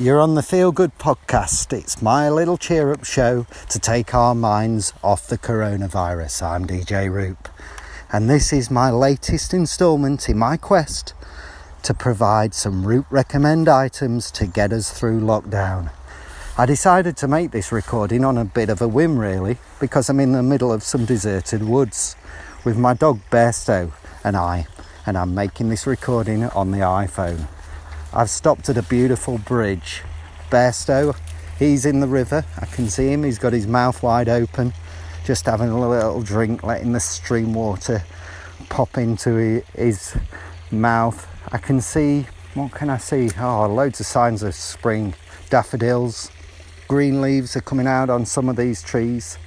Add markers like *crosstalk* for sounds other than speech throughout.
You're on the Feel Good podcast. It's my little cheer up show to take our minds off the coronavirus. I'm DJ Roop, and this is my latest instalment in my quest to provide some Root recommend items to get us through lockdown. I decided to make this recording on a bit of a whim, really, because I'm in the middle of some deserted woods with my dog Bairstow and I, and I'm making this recording on the iPhone. I've stopped at a beautiful bridge. Bairstow, he's in the river. I can see him. He's got his mouth wide open, just having a little drink, letting the stream water pop into his mouth. I can see, what can I see? Oh, loads of signs of spring. Daffodils, green leaves are coming out on some of these trees.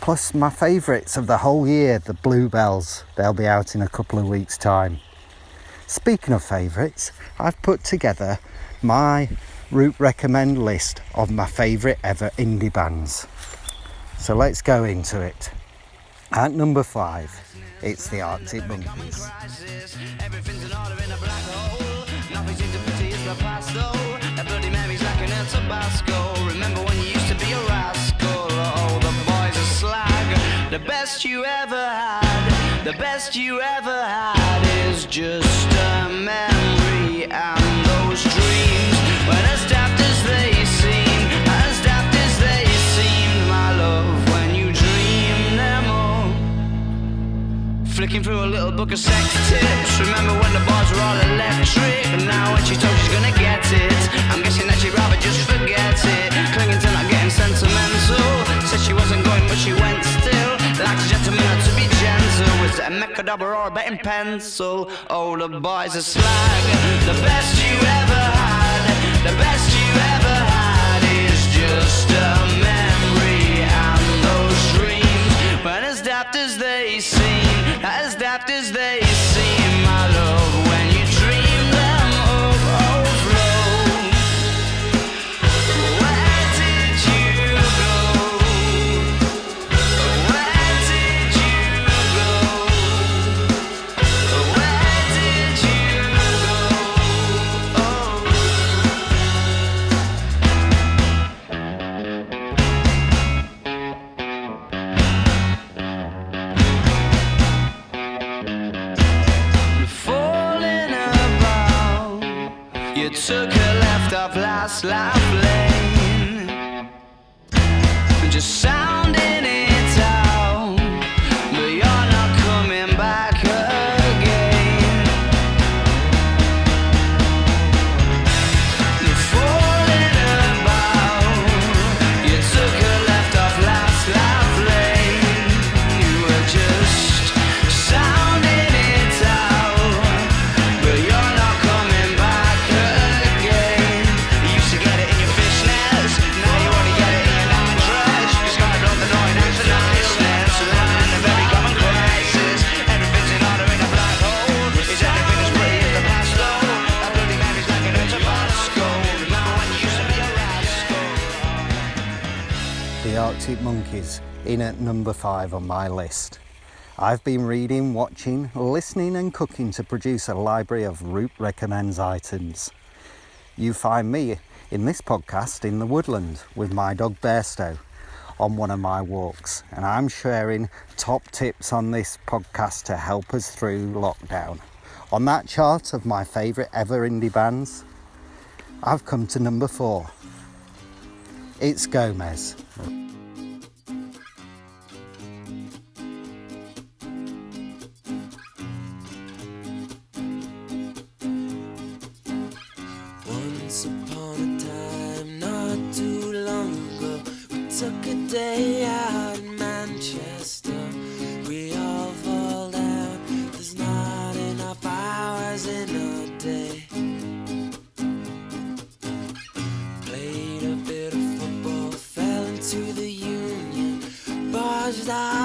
Plus, my favourites of the whole year, the bluebells. They'll be out in a couple of weeks' time. Speaking of favourites, I've put together my Root recommend list of my favourite ever indie bands. So let's go into it. At number five, it's the Arctic Monkeys. The best you ever had, the best you ever had is just Flicking through a little book of sex tips. Remember when the bars were all electric? And now when she told she's gonna get it, I'm guessing that she'd rather just it a mecca dobber or a betting pencil? Oh, the boys are slag. The best you ever had. The best you ever had is just a memory in at number five on my list. I've been reading, watching, listening, and cooking to produce a library of Root recommends items. You find me in this podcast in the woodland with my dog Bairstow on one of my walks, and I'm sharing top tips on this podcast to help us through lockdown. On that chart of my favourite ever indie bands, I've come to number four. It's Gomez. Barged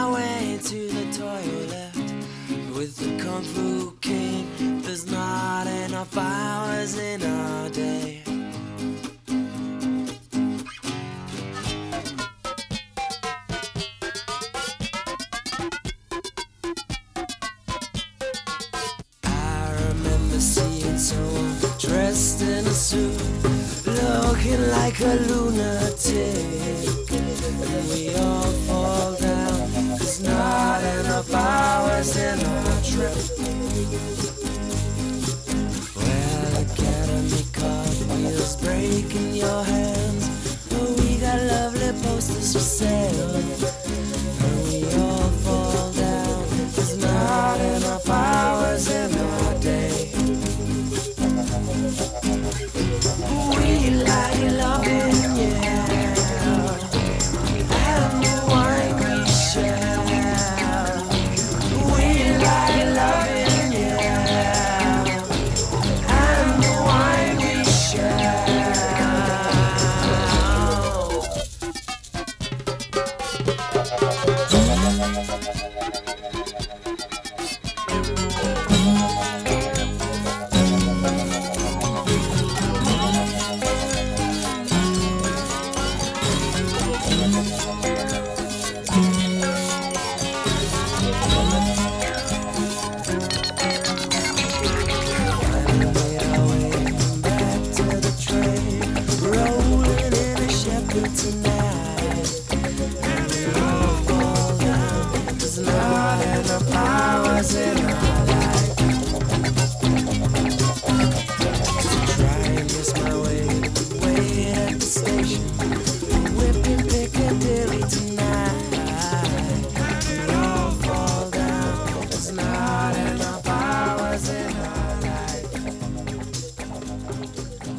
breaking your hands.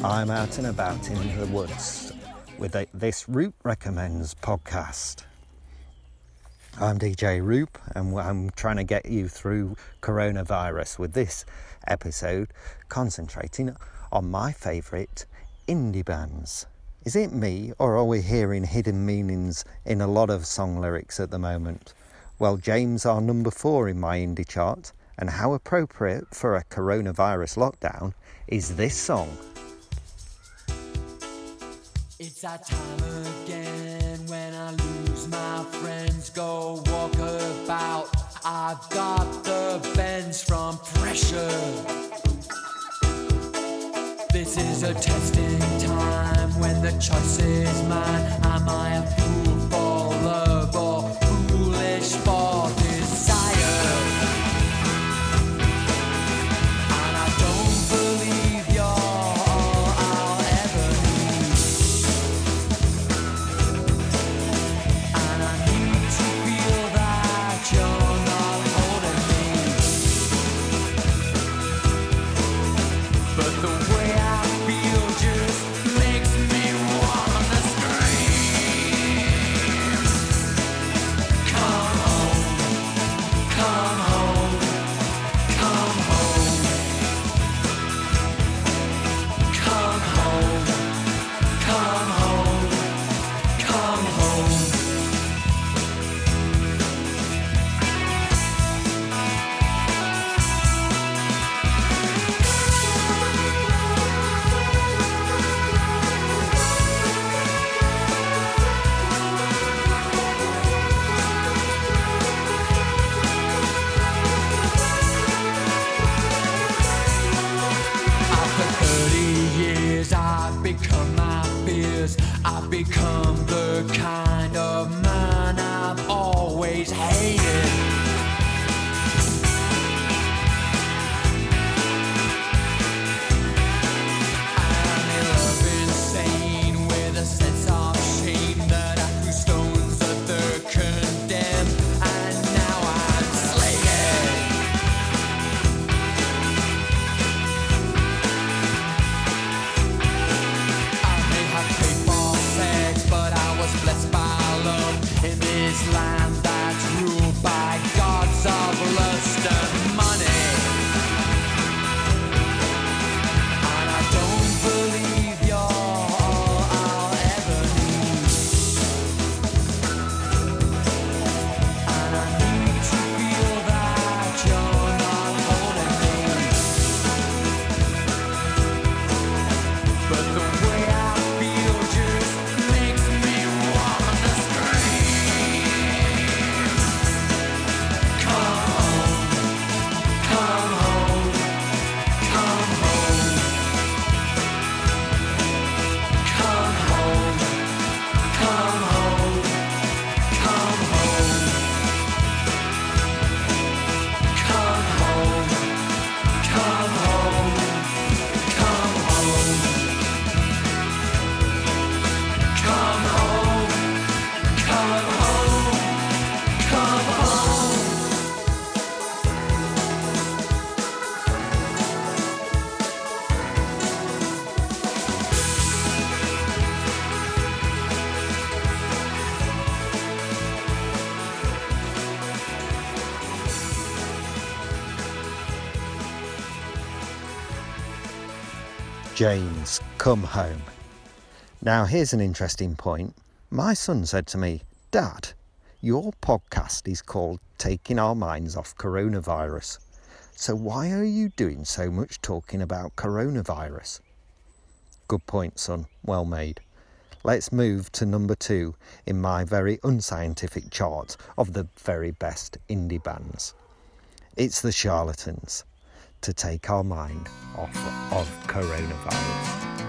I'm out and about in the woods with a, this Root Recommends podcast. I'm DJ Roop and I'm trying to get you through coronavirus with this episode concentrating on my favourite indie bands. Is it me or are we hearing hidden meanings in a lot of song lyrics at the moment? Well, James are number four in my indie chart, and how appropriate for a coronavirus lockdown is this song? It's that time again when I lose my friends, go walk about. I've got the bends from pressure. This is a testing time when the choice is mine. Am I a fool James, come home. Now, here's an interesting point. My son said to me, Dad, your podcast is called Taking Our Minds Off Coronavirus. So, why are you doing so much talking about coronavirus? Good point, son. Well made. Let's move to number two in my very unscientific chart of the very best indie bands. It's the Charlatans to take our mind off of coronavirus.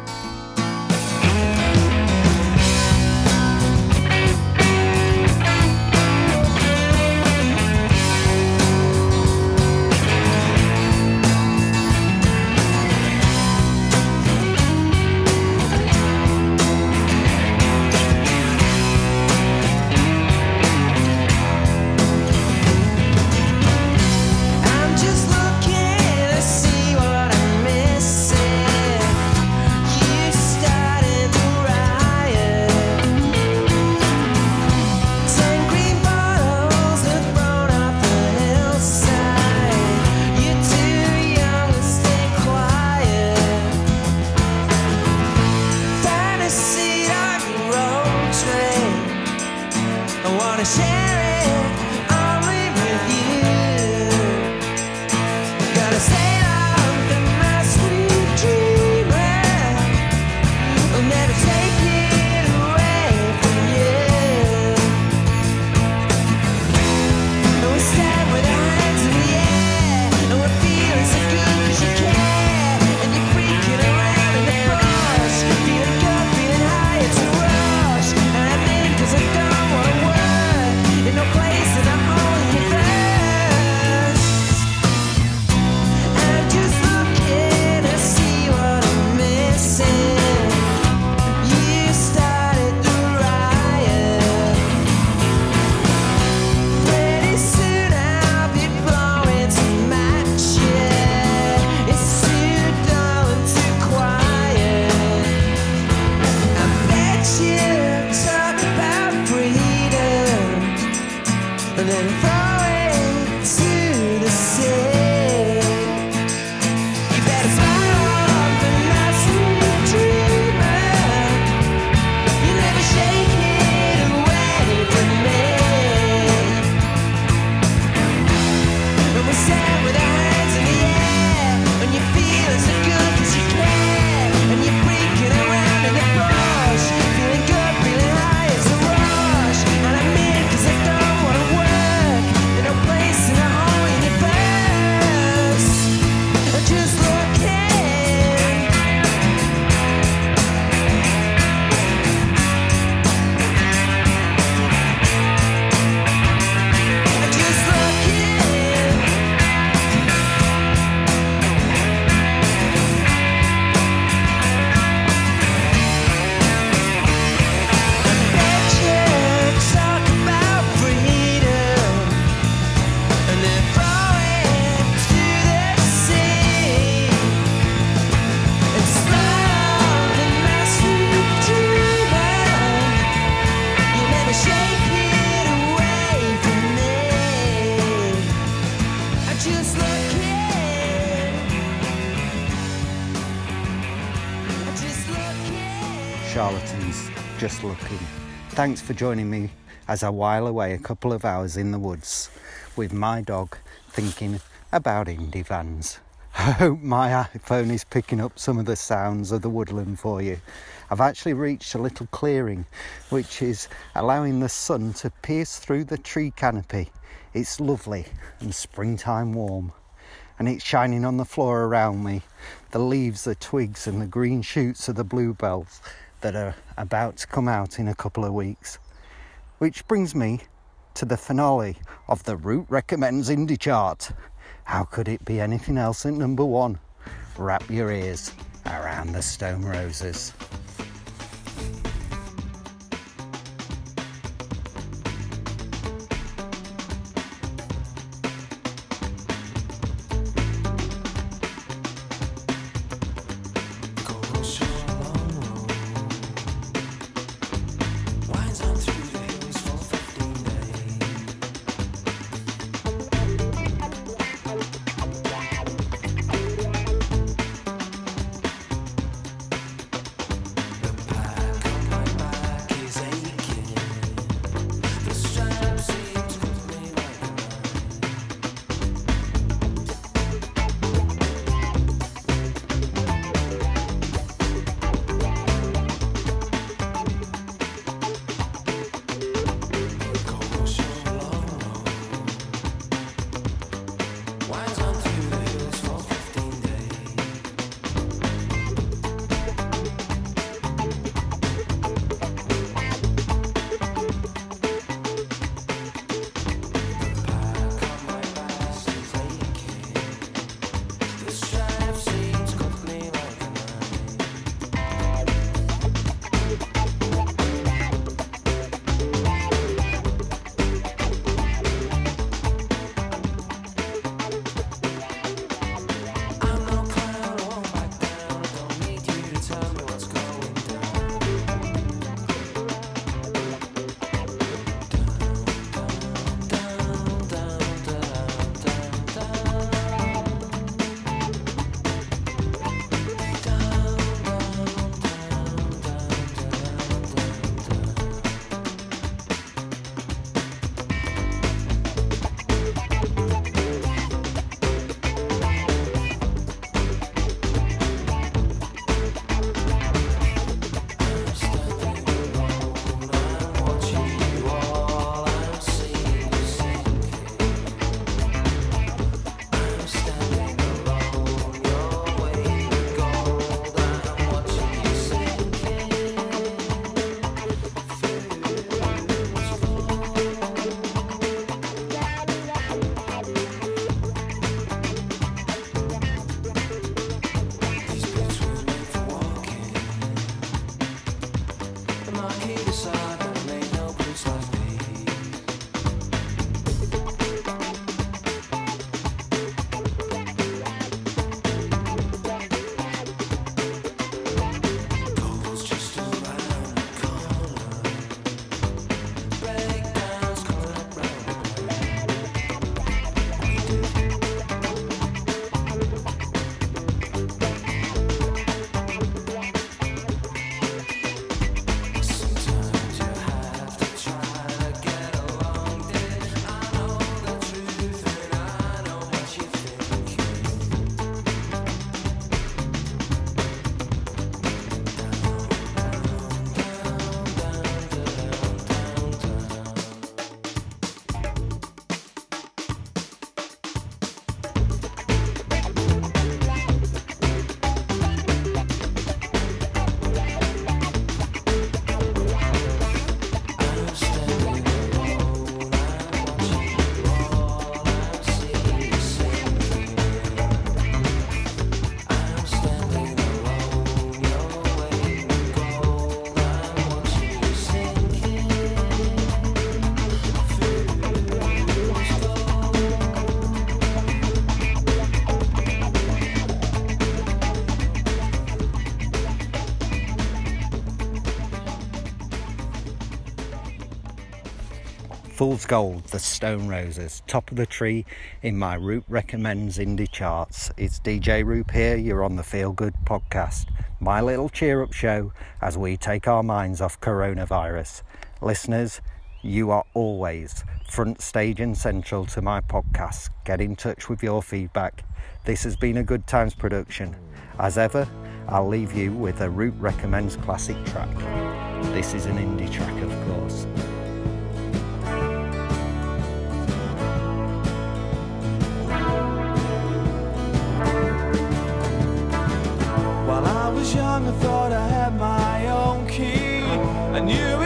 Looking. Thanks for joining me as I while away a couple of hours in the woods with my dog thinking about indie vans. *laughs* I hope my iPhone is picking up some of the sounds of the woodland for you. I've actually reached a little clearing which is allowing the sun to pierce through the tree canopy. It's lovely and springtime warm and it's shining on the floor around me. The leaves, the twigs, and the green shoots of the bluebells that are about to come out in a couple of weeks. Which brings me to the finale of the Root Recommends Indie Chart. How could it be anything else at number one? Wrap your ears around the Stone Roses. Fool's Gold, The Stone Roses, Top of the Tree in my Root Recommends Indie Charts. It's DJ Roop here, you're on the Feel Good podcast, my little cheer up show as we take our minds off coronavirus. Listeners, you are always front stage and central to my podcast. Get in touch with your feedback. This has been a Good Times production. As ever, I'll leave you with a Root Recommends classic track. This is an indie track, of course. and you